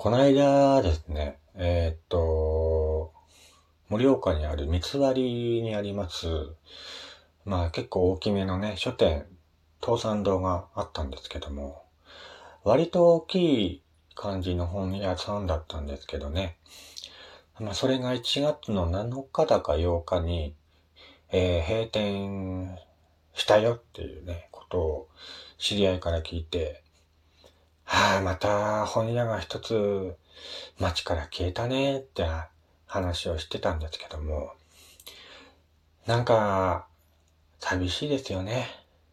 この間ですね、えー、っと、盛岡にある三つ割にあります、まあ結構大きめのね、書店、東山堂があったんですけども、割と大きい感じの本屋さんだったんですけどね、まあそれが1月の7日だか8日に、えー、閉店したよっていうね、ことを知り合いから聞いて、はあ、また本屋が一つ街から消えたねって話をしてたんですけども、なんか寂しいですよね。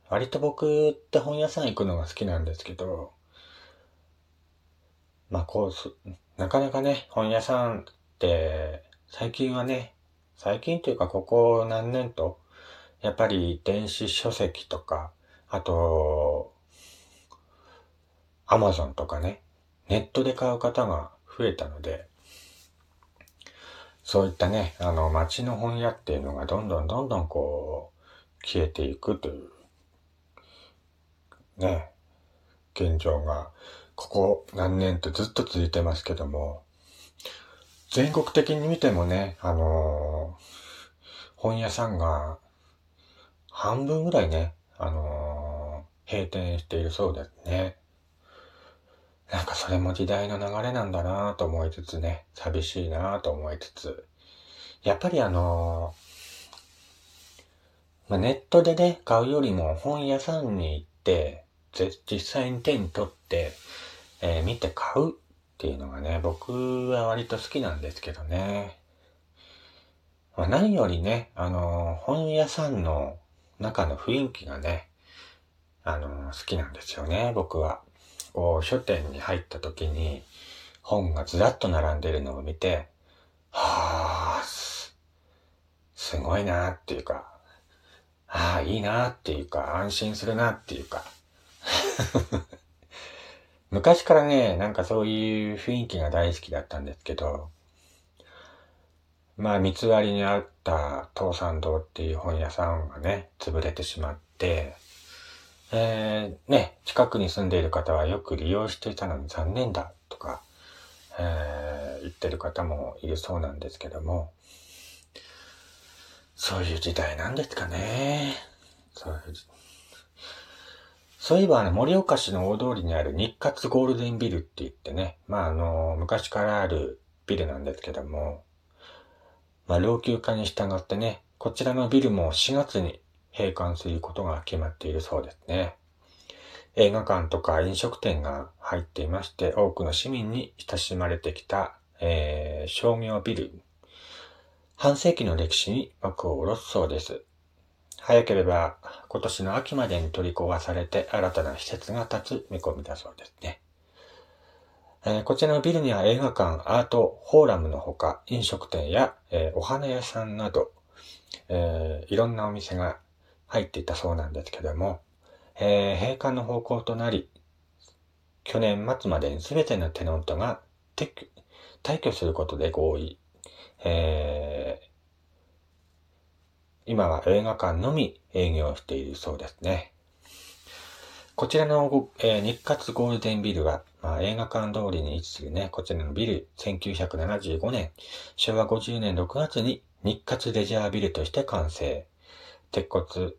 割と僕って本屋さん行くのが好きなんですけど、まあこう、なかなかね、本屋さんって最近はね、最近というかここ何年と、やっぱり電子書籍とか、あと、アマゾンとかね、ネットで買う方が増えたので、そういったね、あの、街の本屋っていうのがどんどんどんどんこう、消えていくという、ね、現状が、ここ何年とずっと続いてますけども、全国的に見てもね、あの本屋さんが半分ぐらいね、あの閉店しているそうですね。なんかそれも時代の流れなんだなぁと思いつつね、寂しいなぁと思いつつ、やっぱりあのまあ、ネットでね、買うよりも本屋さんに行って、実際に手に取って、えー、見て買うっていうのがね、僕は割と好きなんですけどね。まあ、何よりね、あの本屋さんの中の雰囲気がね、あの好きなんですよね、僕は。こう、書店に入った時に、本がずらっと並んでるのを見て、はあ、す、ごいなっていうか、ああ、いいなっていうか、安心するなっていうか。昔からね、なんかそういう雰囲気が大好きだったんですけど、まあ、三つ割りにあった東山堂っていう本屋さんがね、潰れてしまって、えー、ね、近くに住んでいる方はよく利用していたのに残念だとか、えー、言ってる方もいるそうなんですけども、そういう時代なんですかね。そういうそういえば、ね、盛岡市の大通りにある日活ゴールデンビルって言ってね、まあ、あの、昔からあるビルなんですけども、まあ、老朽化に従ってね、こちらのビルも4月に閉館することが決まっているそうですね。映画館とか飲食店が入っていまして、多くの市民に親しまれてきた、えー、商業ビル。半世紀の歴史に幕を下ろすそうです。早ければ今年の秋までに取り壊されて新たな施設が建つ見込みだそうですね。えー、こちらのビルには映画館、アート、フォーラムのほか、飲食店や、えー、お花屋さんなど、えー、いろんなお店が入っていたそうなんですけども、えー、閉館の方向となり、去年末までに全てのテナントが撤去、退去することで合意、えー、今は映画館のみ営業しているそうですね。こちらの、えー、日活ゴールデンビルは、まあ、映画館通りに位置するね、こちらのビル、1975年、昭和50年6月に日活レジャービルとして完成。鉄骨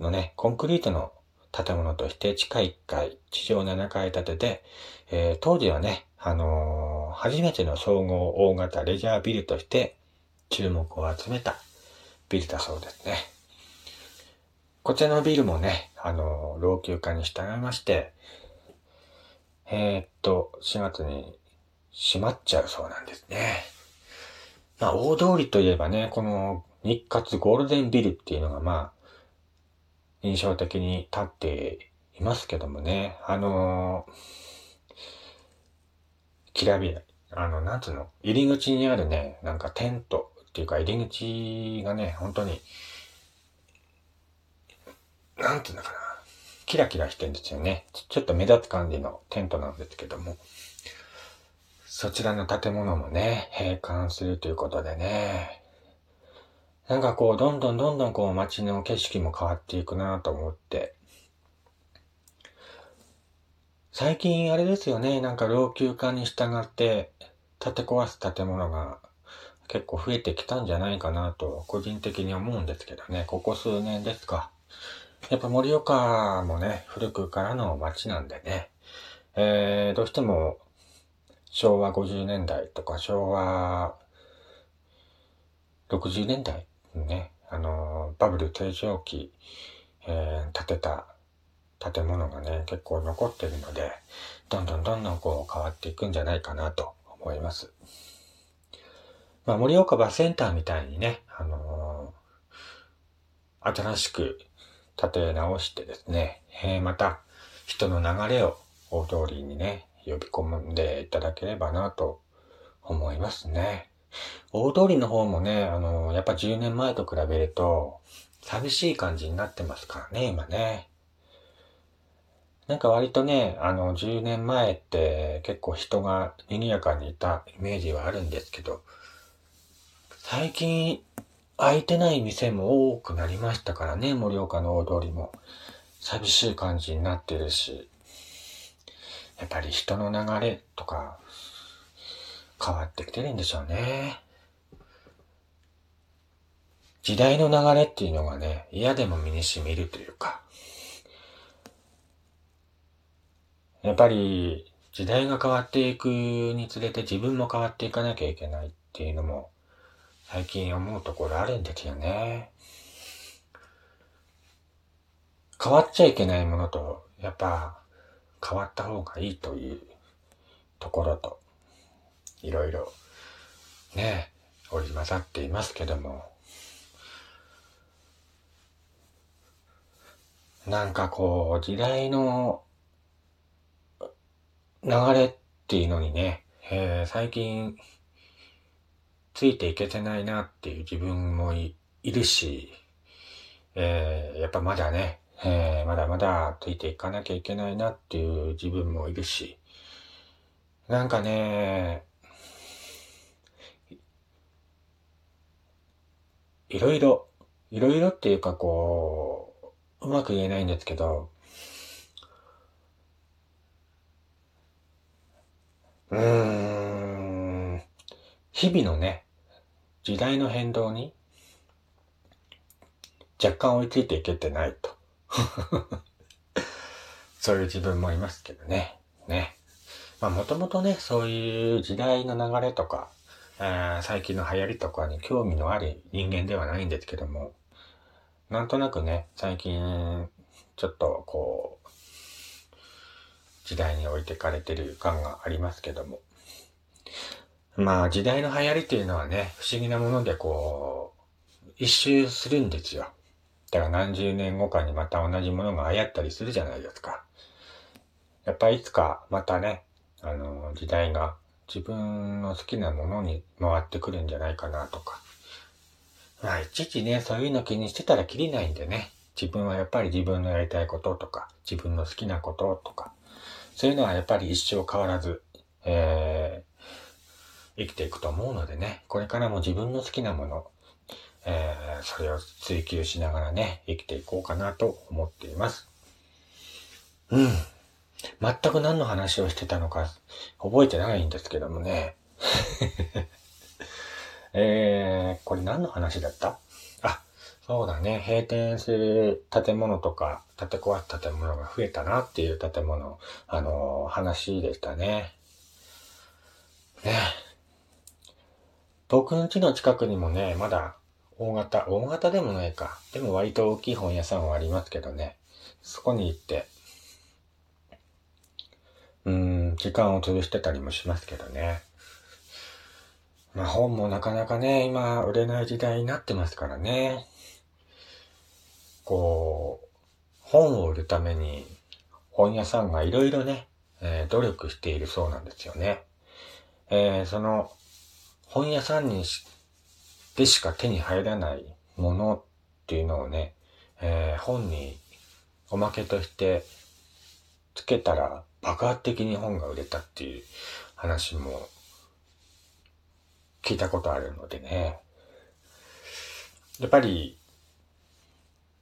のね、コンクリートの建物として地下1階、地上7階建てで、えー、当時はね、あのー、初めての総合大型レジャービルとして注目を集めたビルだそうですね。こちらのビルもね、あのー、老朽化に従いまして、えー、っと、4月に閉まっちゃうそうなんですね。まあ、大通りといえばね、この日活ゴールデンビルっていうのがまあ、印象的に立っていますけどもね、あのー、きらびや、あの、なんつうの、入り口にあるね、なんかテントっていうか入り口がね、本当に、なんていうのかな、キラキラしてるんですよね。ちょっと目立つ感じのテントなんですけども、そちらの建物もね、閉館するということでね、なんかこう、どんどんどんどんこう街の景色も変わっていくなと思って、最近あれですよね、なんか老朽化に従って建て壊す建物が結構増えてきたんじゃないかなと個人的に思うんですけどね、ここ数年ですか。やっぱ盛岡もね、古くからの街なんでね、えー、どうしても昭和50年代とか昭和60年代ね、あの、バブル定常期、えー、建てた建物がね、結構残ってるので、どんどんどんどんこう変わっていくんじゃないかなと思います。まあ、盛岡バスセンターみたいにね、あのー、新しく建て直してですね、えー、また人の流れを大通りにね、呼び込んでいただければなと思いますね。大通りの方もね、あの、やっぱ10年前と比べると寂しい感じになってますからね、今ね。なんか割とね、あの、10年前って結構人が賑やかにいたイメージはあるんですけど、最近開いてない店も多くなりましたからね、盛岡の大通りも。寂しい感じになってるし、やっぱり人の流れとか変わってきてるんでしょうね。時代の流れっていうのがね、嫌でも身に染みるというか、やっぱり時代が変わっていくにつれて自分も変わっていかなきゃいけないっていうのも最近思うところあるんですよね。変わっちゃいけないものと、やっぱ変わった方がいいというところと、いろいろね、織り交ざっていますけども、なんかこう、時代の流れっていうのにね、えー、最近、ついていけてないなっていう自分もいるし、えー、やっぱまだね、えー、まだまだついていかなきゃいけないなっていう自分もいるし、なんかね、いろいろ、いろいろっていうかこう、うまく言えないんですけど、うーん、日々のね、時代の変動に若干追いついていけてないと。そういう自分もいますけどね。ね。まあもともとね、そういう時代の流れとか、え最近の流行りとかに興味のある人間ではないんですけども、なんとなくね、最近、ちょっとこう、時代に置いてかれてる感がありますけども。まあ時代の流行りっていうのはね、不思議なものでこう、一周するんですよ。だから何十年後かにまた同じものが流行ったりするじゃないですか。やっぱいつかまたね、あの、時代が自分の好きなものに回ってくるんじゃないかなとか。まあいちいちね、そういうの気にしてたらきりないんでね。自分はやっぱり自分のやりたいこととか、自分の好きなこととか、そういうのはやっぱり一生変わらず、えー、生きていくと思うのでね、これからも自分の好きなもの、えー、それを追求しながらね、生きていこうかなと思っています。うん。全く何の話をしてたのか覚えてないんですけどもね。えー、これ何の話だった？あそうだね。閉店する建物とか、建て壊す建物が増えたなっていう建物、あのー、話でしたね。ね。僕の家の近くにもね、まだ大型、大型でもないか。でも割と大きい本屋さんはありますけどね。そこに行って、うん、時間を潰してたりもしますけどね。まあ本もなかなかね、今売れない時代になってますからね。こう、本を売るために本屋さんがいろいろね、えー、努力しているそうなんですよね。えー、その本屋さんにしでしか手に入らないものっていうのをね、えー、本におまけとしてつけたら爆発的に本が売れたっていう話も聞いたことあるのでね。やっぱり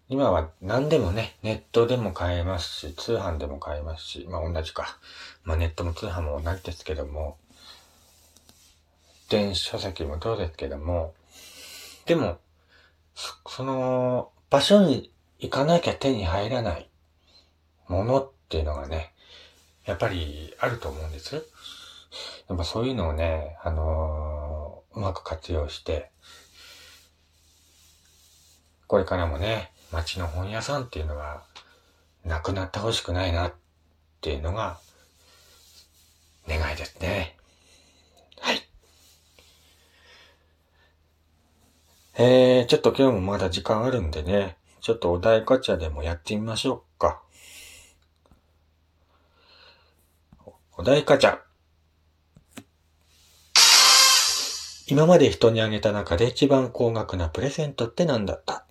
今は何でもね、ネットでも買えますし、通販でも買えますし、まあ同じか。まあネットも通販も同じですけども、電子書籍もどうですけども、でも、その、場所に行かなきゃ手に入らないものっていうのがね、やっぱりあると思うんです。やっぱそういうのをね、あのー、うまく活用して、これからもね、街の本屋さんっていうのは、なくなってほしくないなっていうのが、願いですね。はい。えー、ちょっと今日もまだ時間あるんでね、ちょっとお題ガチャでもやってみましょうか。お題ガチャ。今まで人にあげた中で一番高額なプレゼントって何だった？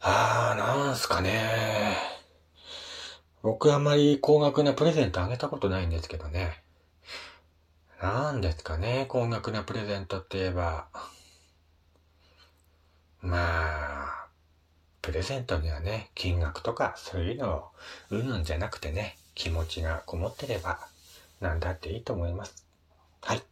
あー、なんすかね。僕あんまり高額なプレゼントあげたことないんですけどね。なんですかね、高額なプレゼントって言えば。まあ、プレゼントにはね、金額とかそういうのをうんぬんじゃなくてね、気持ちがこもってれば、なんだっていいと思います。はい。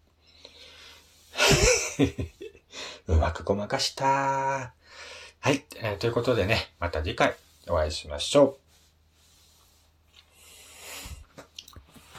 うまくごまかした。はい、えー。ということでね、また次回お会いしましょう。